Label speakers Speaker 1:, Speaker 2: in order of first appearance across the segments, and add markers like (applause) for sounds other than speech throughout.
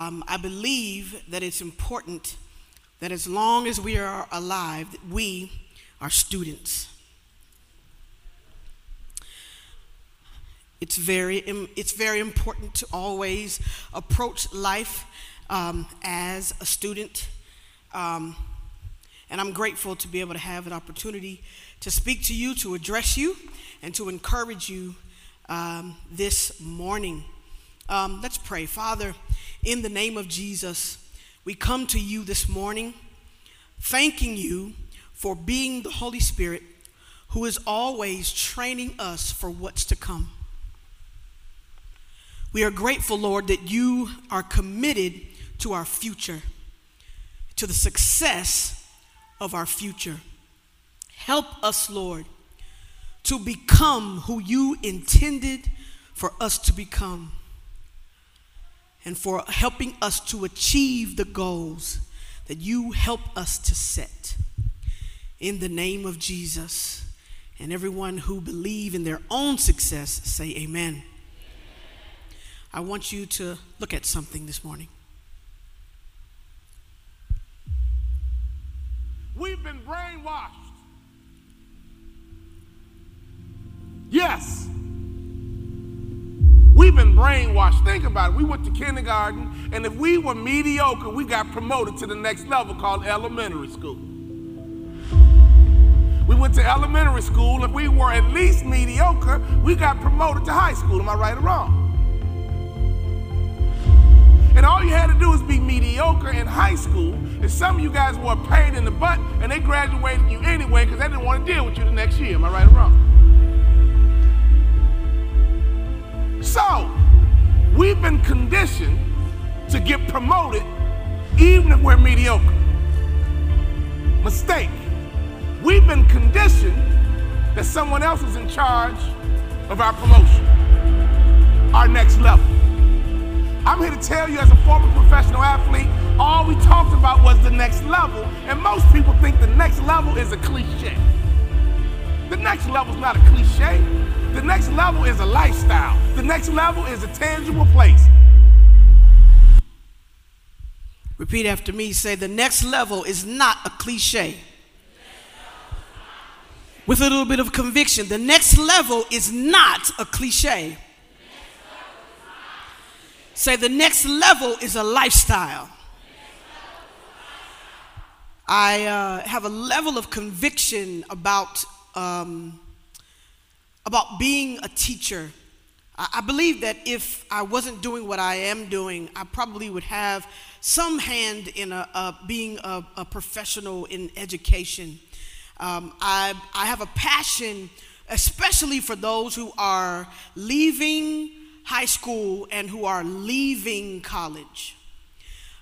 Speaker 1: Um, I believe that it's important that as long as we are alive, we are students. It's very, it's very important to always approach life um, as a student. Um, and I'm grateful to be able to have an opportunity to speak to you, to address you, and to encourage you um, this morning. Um, let's pray. Father, in the name of Jesus, we come to you this morning thanking you for being the Holy Spirit who is always training us for what's to come. We are grateful, Lord, that you are committed to our future, to the success of our future. Help us, Lord, to become who you intended for us to become and for helping us to achieve the goals that you help us to set. In the name of Jesus. And everyone who believe in their own success say amen. I want you to look at something this morning.
Speaker 2: We've been brainwashed. Yes. We've been brainwashed. Think about it. We went to kindergarten, and if we were mediocre, we got promoted to the next level called elementary school. We went to elementary school. If we were at least mediocre, we got promoted to high school. Am I right or wrong? And all you had to do was be mediocre in high school. And some of you guys were a pain in the butt, and they graduated you anyway because they didn't want to deal with you the next year. Am I right or wrong? So, we've been conditioned to get promoted even if we're mediocre. Mistake. We've been conditioned that someone else is in charge of our promotion, our next level. I'm here to tell you, as a former professional athlete, all we talked about was the next level, and most people think the next level is a cliche. The next level is not a cliche. The next level is a lifestyle. The next level is a tangible place.
Speaker 1: Repeat after me. Say, the next level is not a cliche. With a little bit of conviction, the next level is not a cliche. Say the next level is a lifestyle. I uh, have a level of conviction about, um, about being a teacher. I, I believe that if I wasn't doing what I am doing, I probably would have some hand in a, a being a, a, professional in education. Um, I, I have a passion, especially for those who are leaving high school and who are leaving college.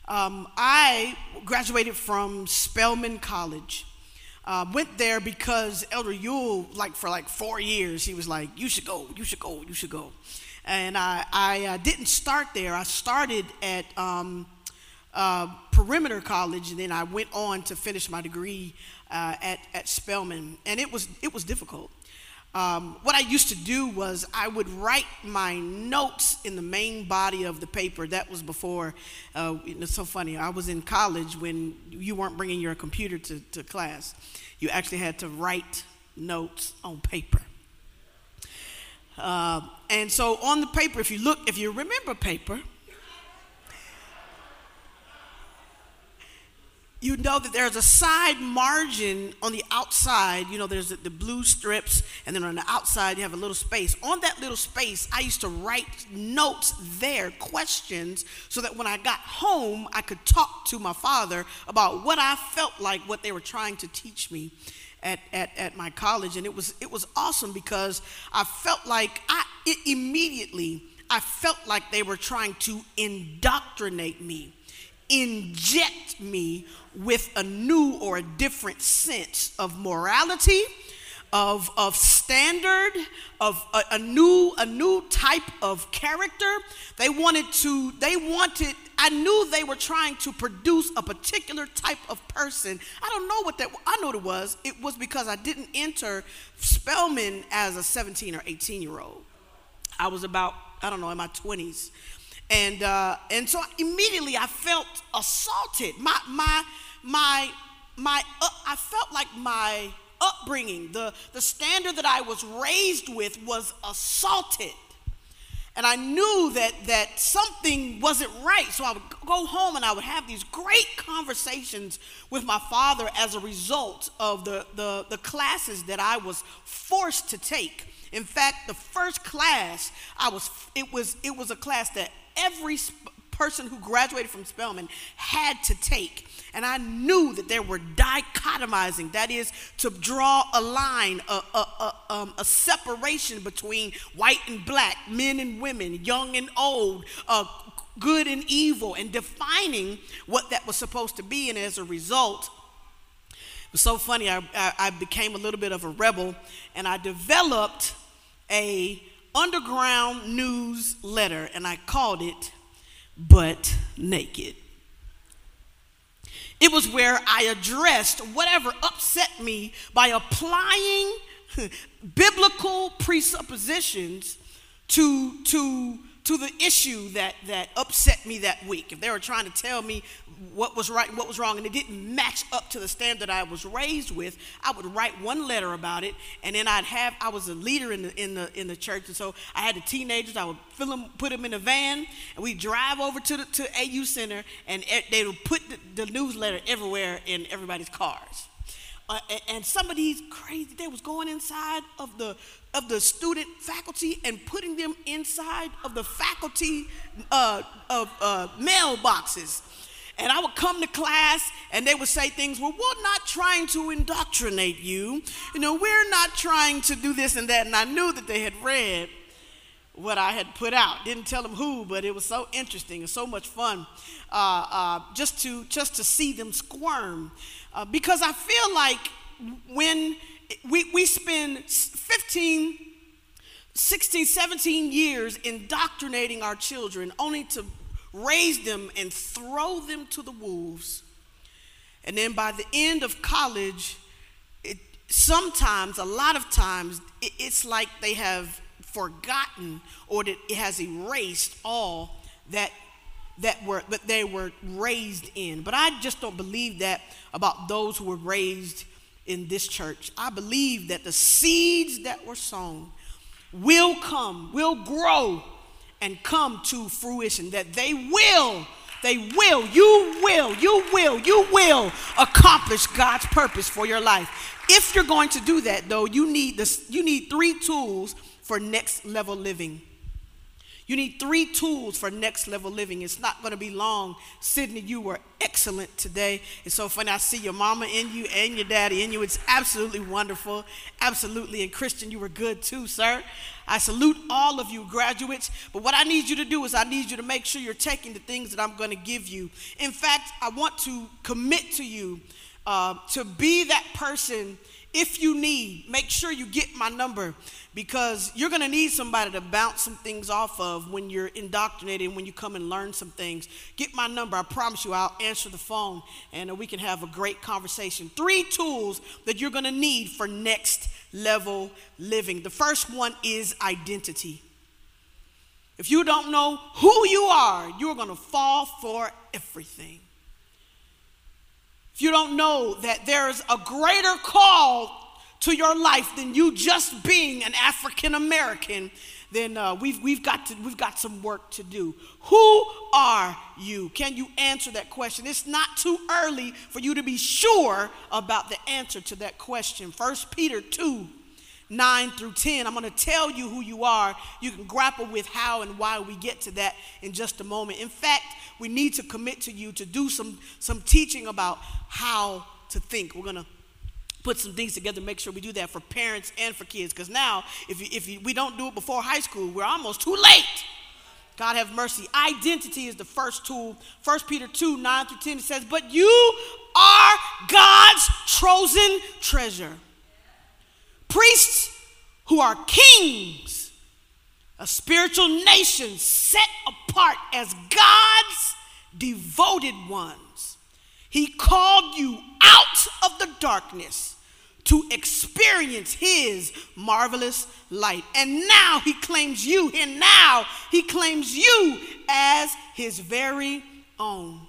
Speaker 1: Um, I graduated from Spelman College. Uh, went there because Elder Yule, like for like four years, he was like, "You should go, you should go, you should go," and I, I uh, didn't start there. I started at um, uh, Perimeter College, and then I went on to finish my degree uh, at at Spelman, and it was it was difficult. Um, what I used to do was I would write my notes in the main body of the paper. That was before, uh, it's so funny. I was in college when you weren't bringing your computer to, to class. You actually had to write notes on paper. Uh, and so on the paper, if you look, if you remember paper, you know that there's a side margin on the outside. You know, there's the, blue strips, and then on the outside, you have a little space. On that little space, I used to write notes there, questions, so that when I got home, I could talk to my father about what I felt like, what they were trying to teach me. At, at, at my college, and it was it was awesome because I felt like I immediately I felt like they were trying to indoctrinate me inject me with a new or a different sense of morality, of, of standard, of a, a, new, a new type of character. They wanted to, they wanted, I knew they were trying to produce a particular type of person. I don't know what that, I know what it was. It was because I didn't enter Spelman as a 17 or 18 year old. I was about, I don't know, in my 20s. And, uh, and so immediately I felt assaulted. My, my, my, my, uh, I felt like my upbringing, the, the standard that I was raised with was assaulted. And I knew that, that something wasn't right. So I would go home and I would have these great conversations with my father as a result of the, the, the classes that I was forced to take. In fact, the first class I was it was it was a class that every person who graduated from Spelman had to take. And I knew that they were dichotomizing, that is, to draw a line, a, a, a, um, a separation between white and black, men and women, young and old, uh, good and evil, and defining what that was supposed to be. And as a result, it was so funny, I, I, I became a little bit of a rebel, and I developed a underground newsletter, and I called it But Naked. It was where I addressed whatever upset me by applying (laughs) biblical presuppositions to, to, to the issue that, that upset me that week. If they were trying to tell me what was right and what was wrong, and it didn't match up to the standard I was raised with, I would write one letter about it, and then I'd have I was a leader in the in the in the church, and so I had the teenagers. I would fill them, put them in a van, and we'd drive over to the to AU Center, and they would put the, the newsletter everywhere in everybody's cars. Uh, and, and some of these crazy, they was going inside of the of the student faculty and putting them inside of the faculty uh, of uh, mailboxes and I would come to class and they would say things, well, we're not trying to indoctrinate you. You know, we're not trying to do this and that. And I knew that they had read what I had put out. Didn't tell them who, but it was so interesting and so much fun uh, uh, just to just to see them squirm, uh, because I feel like when we we spend 15, 16, 17 years indoctrinating our children, only to raise them and throw them to the wolves. And then by the end of college, it, sometimes, a lot of times, it, it's like they have forgotten or that it has erased all that that were that they were raised in. But I just don't believe that about those who were raised in this church. I believe that the seeds that were sown will come, will grow and come to fruition, that they will, they will, you will, you will, you will accomplish God's purpose for your life. If you're going to do that, though, you need this, you need three tools for next level living. You need three tools for next level living. It's not going to be long. Sydney, you were excellent today. It's so funny. I see your mama in you and your daddy in you. It's absolutely wonderful. Absolutely. And Christian, you were good too, sir. I salute all of you graduates. But what I need you to do is I need you to make sure you're taking the things that I'm going to give you. In fact, I want to commit to you uh, to be that person if you need, make sure you get my number because you're going to need somebody to bounce some things off of when you're indoctrinated and when you come and learn some things. Get my number. I promise you, I'll answer the phone and uh, we can have a great conversation. Three tools that you're going to need for next level living. The first one is identity. If you don't know who you are, you're going to fall for everything. If you don't know that there's a greater call to your life than you just being an African American, then uh, we've, we've, got to, we've got some work to do. Who are you? Can you answer that question? It's not too early for you to be sure about the answer to that question. 1 Peter 2 9 through 10. I'm going to tell you who you are. You can grapple with how and why we get to that in just a moment. In fact, we need to commit to you to do some, some teaching about how to think. We're going to put some things together make sure we do that for parents and for kids because now if, you, if you, we don't do it before high school we're almost too late god have mercy identity is the first tool 1 peter 2 9 through 10 it says but you are god's chosen treasure priests who are kings, a spiritual nation set apart as God's devoted ones. He called you out of the darkness to experience his marvelous light. And now he claims you, and now he claims you as his very own.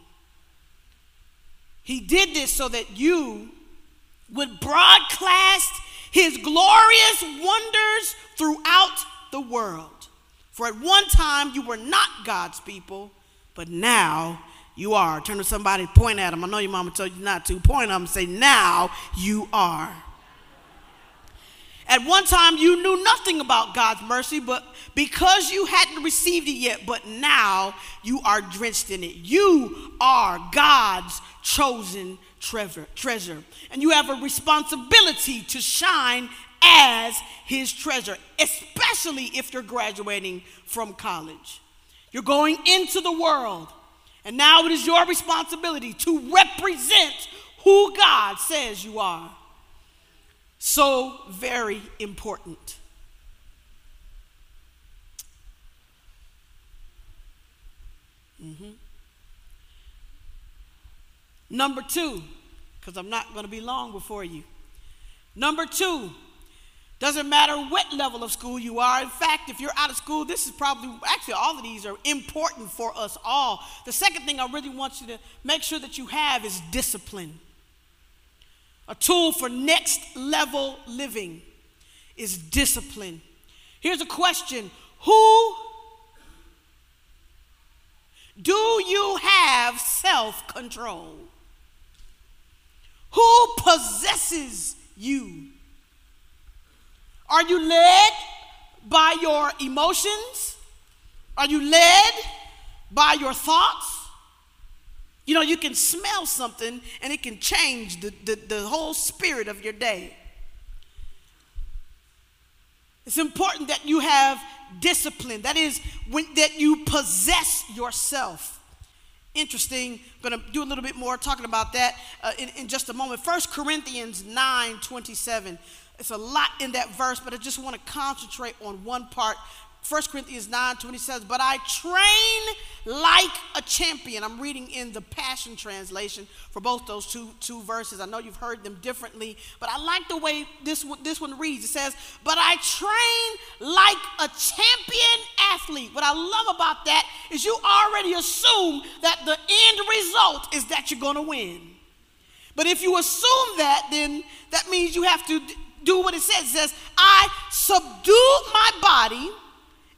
Speaker 1: He did this so that you would broadcast his glorious wonders throughout the world. For at one time you were not God's people, but now you are. Turn to somebody, point at them. I know your mama told you not to. Point at them and say, Now you are. At one time, you knew nothing about God's mercy, but because you hadn't received it yet, but now you are drenched in it. You are God's chosen treasure, treasure. And you have a responsibility to shine as his treasure, especially if you're graduating from college. You're going into the world, and now it is your responsibility to represent who God says you are. So very important. Mm-hmm. Number two, because I'm not going to be long before you. Number two, doesn't matter what level of school you are. In fact, if you're out of school, this is probably, actually, all of these are important for us all. The second thing I really want you to make sure that you have is discipline. A tool for next level living is discipline. Here's a question Who do you have self control? Who possesses you? Are you led by your emotions? Are you led by your thoughts? You know, you can smell something and it can change the, the, the whole spirit of your day. It's important that you have discipline. That is, when, that you possess yourself. Interesting. I'm going to do a little bit more talking about that uh, in, in just a moment. First Corinthians 9 27. It's a lot in that verse, but I just want to concentrate on one part 1 Corinthians 9 20 says, But I train like a champion. I'm reading in the Passion Translation for both those two, two verses. I know you've heard them differently, but I like the way this this one reads. It says, But I train like a champion athlete. What I love about that is you already assume that the end result is that you're going to win. But if you assume that, then that means you have to do what it says. It says, I subdue my body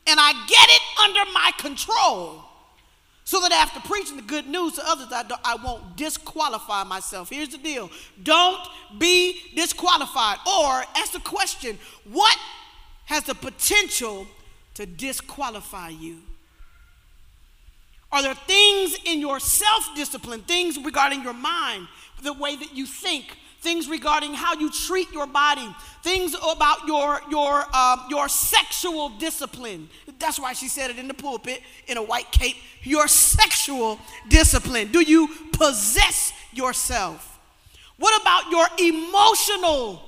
Speaker 1: and I get it under my control so that after preaching the good news to others, I, I won't disqualify myself. Here's the deal don't be disqualified. Or ask the question what has the potential to disqualify you? Are there things in your self discipline, things regarding your mind, the way that you think, things regarding how you treat your body, things about your, your, um, your sexual discipline. That's why she said it in the pulpit in a white cape. Your sexual discipline. Do you possess yourself? What about your emotional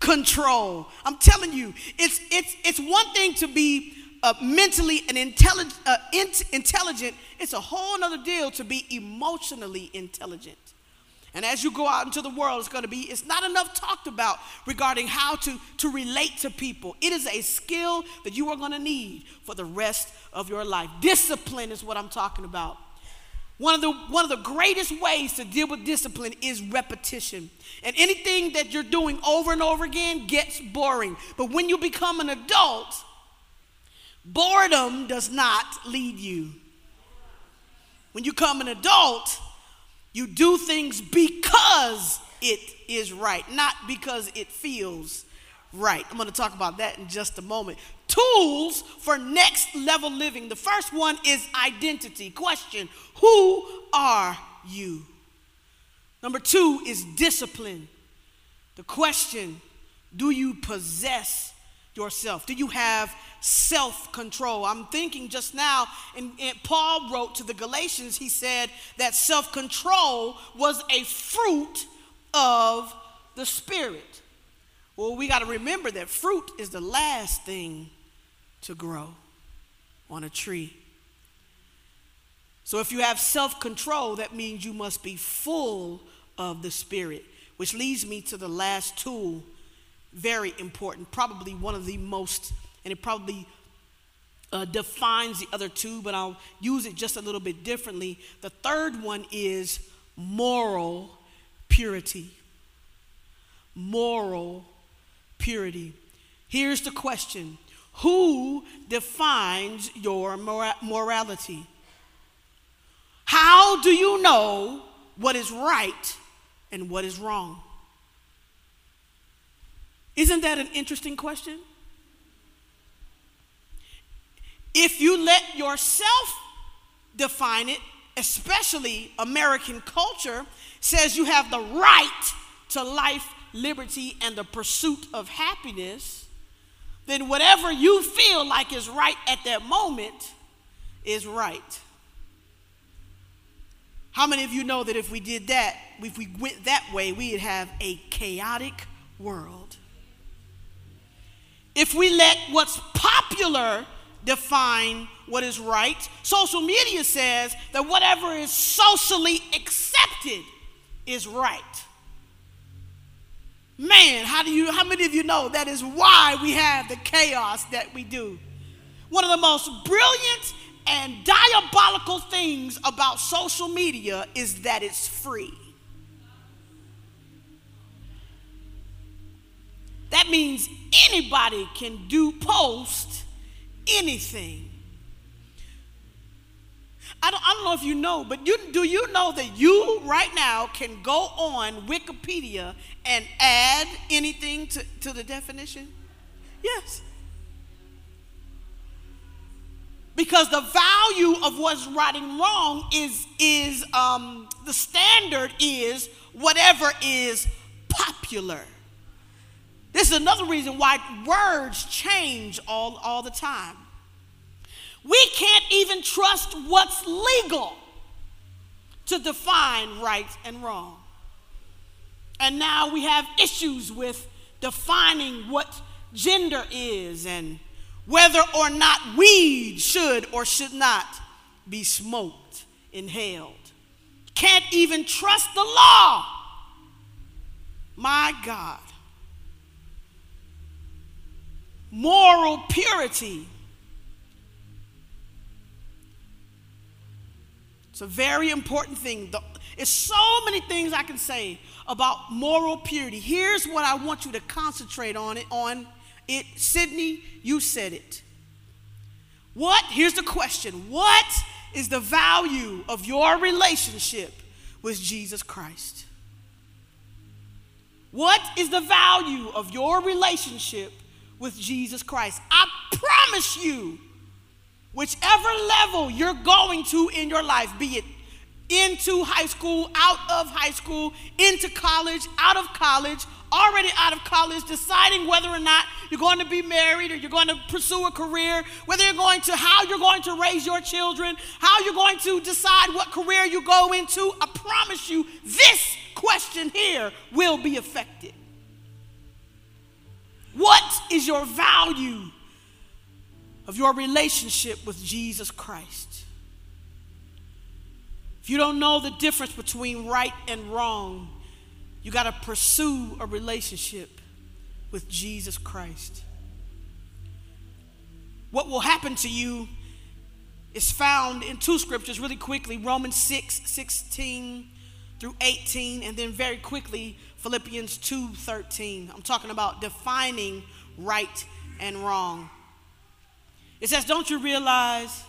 Speaker 1: control? I'm telling you, it's, it's, it's one thing to be uh, mentally and intelligent, uh, intelligent, it's a whole other deal to be emotionally intelligent. And as you go out into the world, it's going to be, it's not enough talked about regarding how to, to relate to people. It is a skill that you are going to need for the rest of your life. Discipline is what I'm talking about. One of, the, one of the greatest ways to deal with discipline is repetition. And anything that you're doing over and over again gets boring. But when you become an adult, boredom does not lead you. When you become an adult, you do things because it is right, not because it feels right. I'm going to talk about that in just a moment. Tools for next level living. The first one is identity. Question Who are you? Number two is discipline. The question Do you possess yourself? Do you have self control. I'm thinking just now, and, Paul wrote to the Galatians, he said that self control was a fruit of the Spirit. Well, we got to remember that fruit is the last thing to grow on a tree. So if you have self control, that means you must be full of the Spirit which leads me to the last tool, very important, probably one of the most, and it probably uh, defines the other two, but I'll use it just a little bit differently. The third one is moral purity. Moral purity. Here's the question Who defines your mora- morality? How do you know what is right and what is wrong? Isn't that an interesting question? If you let yourself define it, especially American culture, says you have the right to life, liberty, and the pursuit of happiness, then whatever you feel like is right at that moment is right. How many of you know that if we did that, if we went that way, we'd have a chaotic world? If we let what's popular define what is right. Social media says that whatever is socially accepted is right. Man, how do you how many of you know that is why we have the chaos that we do? One of the most brilliant and diabolical things about social media is that it's free. That means anybody can do post anything. I don't, I don't know if you know, but you, do you know that you right now can go on Wikipedia and add anything to, to the definition? Yes. Because the value of what's right and wrong is, is um, the standard is whatever is popular. This is another reason why words change all, all the time. We can't even trust what's legal to define right and wrong. And now we have issues with defining what gender is and whether or not weed should or should not be smoked, inhaled. Can't even trust the law. My God. Moral purity. It's a very important thing. There's so many things I can say about moral purity. Here's what I want you to concentrate on it on it. Sydney, you said it. What? Here's the question. What is the value of your relationship with Jesus Christ? What is the value of your relationship with Jesus Christ. I promise you, whichever level you're going to in your life, be it into high school, out of high school, into college, out of college, already out of college, deciding whether or not you're going to be married or you're going to pursue a career, whether you're going to, how you're going to raise your children, how you're going to decide what career you go into, I promise you, this question here will be affected. What is your value of your relationship with Jesus Christ? If you don't know the difference between right and wrong, you got to pursue a relationship with Jesus Christ. What will happen to you is found in two scriptures really quickly Romans 6 16 through 18, and then very quickly Philippians 2:13. I'm talking about defining right and wrong. It says, "Don't you realize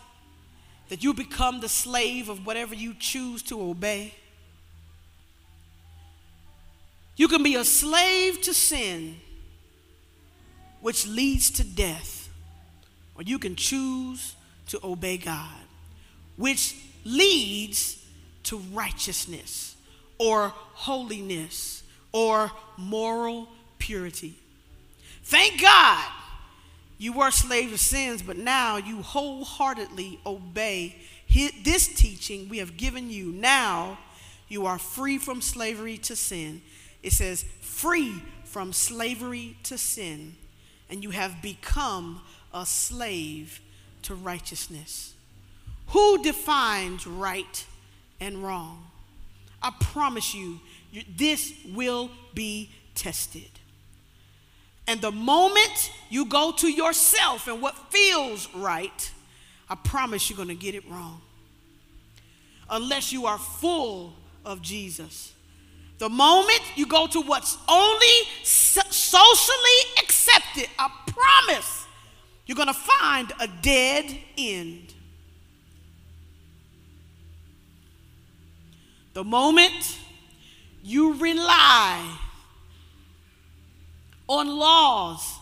Speaker 1: that you become the slave of whatever you choose to obey?" You can be a slave to sin, which leads to death, or you can choose to obey God, which leads to righteousness or holiness or moral purity. Thank God you were slaves of sins, but now you wholeheartedly obey this teaching we have given you. Now you are free from slavery to sin. It says, free from slavery to sin, and you have become a slave to righteousness. Who defines right and wrong? I promise you, this will be tested. And the moment you go to yourself and what feels right, I promise you're going to get it wrong. Unless you are full of Jesus. The moment you go to what's only socially accepted, I promise you're going to find a dead end. The moment you rely on laws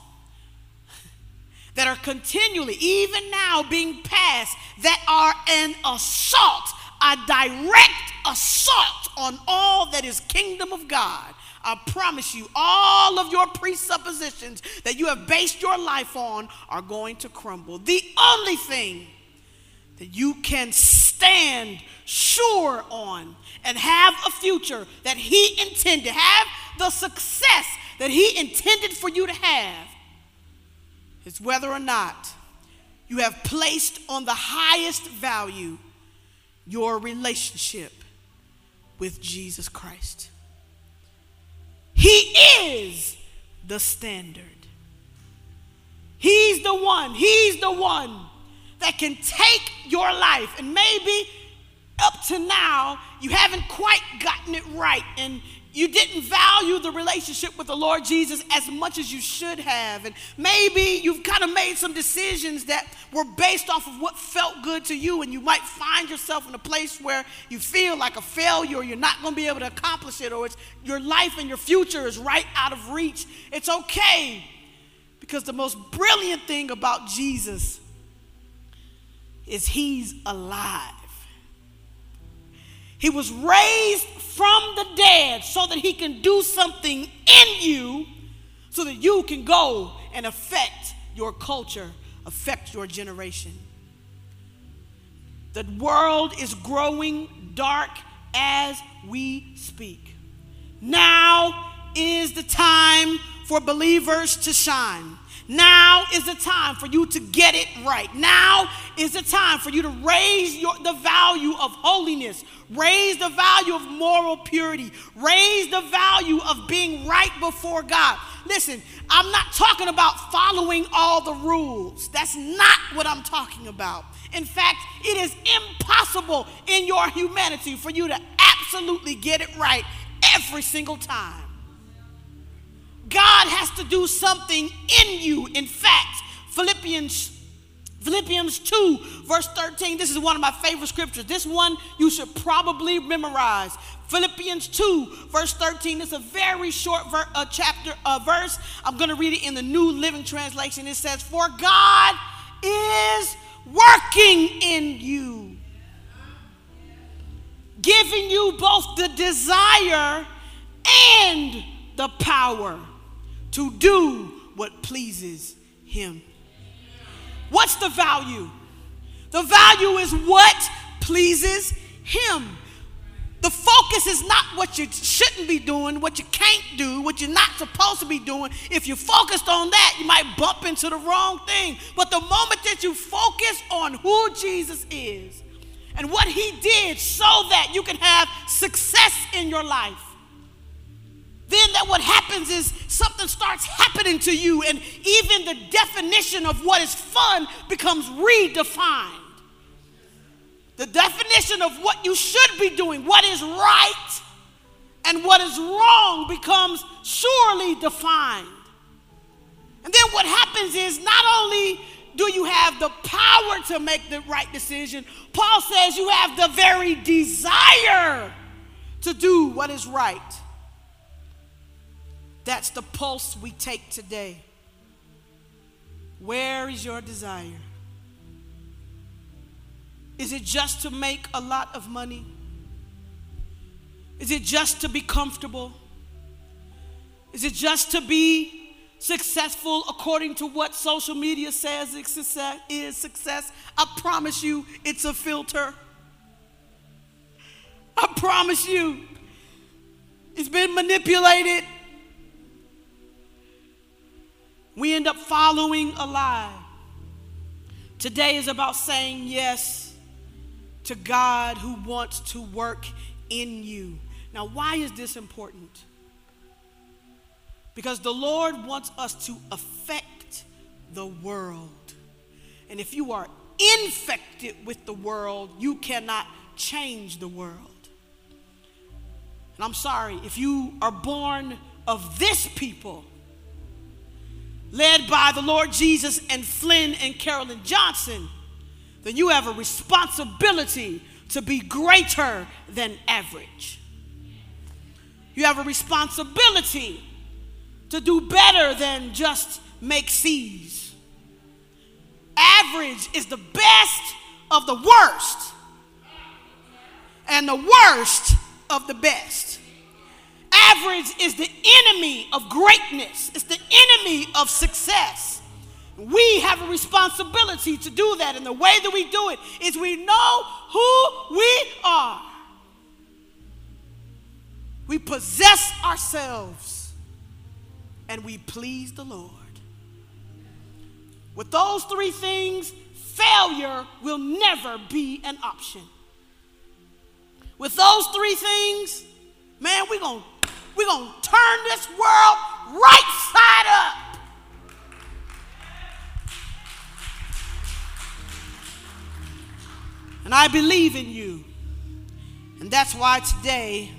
Speaker 1: that are continually, even now, being passed that are an assault, a direct assault on all that is kingdom of God. I promise you, all of your presuppositions that you have based your life on are going to crumble. The only thing that you can stand sure on and have a future that He intended, have the success that He intended for you to have, is whether or not you have placed on the highest value your relationship with Jesus Christ. He is the standard. He's the one, He's the one that can take your life and maybe up to now you haven't quite gotten it right and you didn't value the relationship with the Lord Jesus as much as you should have. And maybe you've kind of made some decisions that were based off of what felt good to you. And you might find yourself in a place where you feel like a failure you're not going to be able to accomplish it or it's your life and your future is right out of reach. It's okay because the most brilliant thing about Jesus is he's alive. He was raised from the dead so that he can do something in you so that you can go and affect your culture, affect your generation. The world is growing dark as we speak. Now is the time for believers to shine. Now is the time for you to get it right. Now is the time for you to raise your, the value of holiness, raise the value of moral purity, raise the value of being right before God. Listen, I'm not talking about following all the rules. That's not what I'm talking about. In fact, it is impossible in your humanity for you to absolutely get it right every single time. God has to do something in you. In fact, Philippians Philippians 2, verse 13. This is one of my favorite scriptures. This one you should probably memorize. Philippians 2, verse 13. It's a very short ver- uh, chapter, uh, verse. I'm going to read it in the New Living Translation. It says, For God is working in you, giving you both the desire and the power to do what pleases Him. What's the value? The value is what pleases Him. The focus is not what you shouldn't be doing, what you can't do, what you're not supposed to be doing. If you're focused on that, you might bump into the wrong thing. But the moment that you focus on who Jesus is and what He did so that you can have success in your life, then that what happens is something starts happening to you, and even the definition of what is fun becomes redefined. The definition of what you should be doing, what is right and what is wrong, becomes surely defined. And then what happens is not only do you have the power to make the right decision, Paul says you have the very desire to do what is right. That's the pulse we take today. Where is your desire? Is it just to make a lot of money? Is it just to be comfortable? Is it just to be successful according to what social media says is success? I promise you, it's a filter. I promise you, it's been manipulated we end up following a lie. Today is about saying yes to God who wants to work in you. Now, why is this important? Because the Lord wants us to affect the world. And if you are infected with the world, you cannot change the world. And I'm sorry, if you are born of this people, led by the Lord Jesus and Flynn and Carolyn Johnson, then you have a responsibility to be greater than average. You have a responsibility to do better than just make C's. Average is the best of the worst, and the worst of the best. Average is the enemy of greatness, it's the enemy of success. We have a responsibility to do that, and the way that we do it is we know who we are. We possess ourselves and we please the Lord. With those three things, failure will never be an option. With those three things, man, we're going going to turn this world right side up. And I believe in you. And that's why today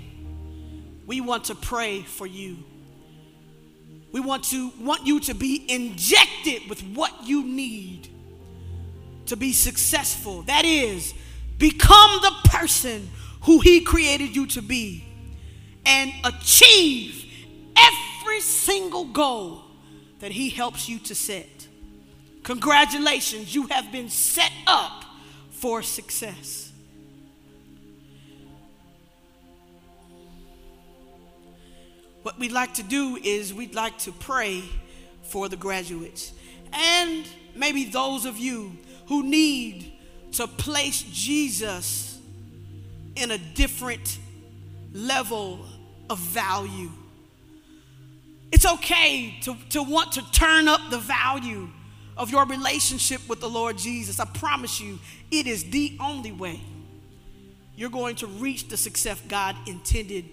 Speaker 1: we want to pray for you. We want to want you to be injected with what you need to be successful. That is, become the person who he created you to be and achieve every single goal that he helps you to set. Congratulations, you have been set up for success. What we'd like to do is we'd like to pray for the graduates and maybe those of you who need to place Jesus in a different level of value. It's okay to, to want to turn up the value of your relationship with the Lord Jesus. I promise you, it is the only way you're going to reach the success God intended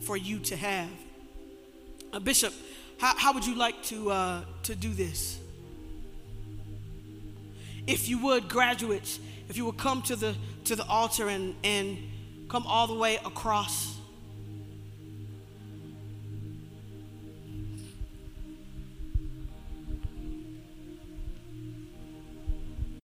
Speaker 1: for you to have. Uh, Bishop, how, how would you like to, uh, to do this? If you would, graduates, if you would come to the, to the altar and, and come all the way across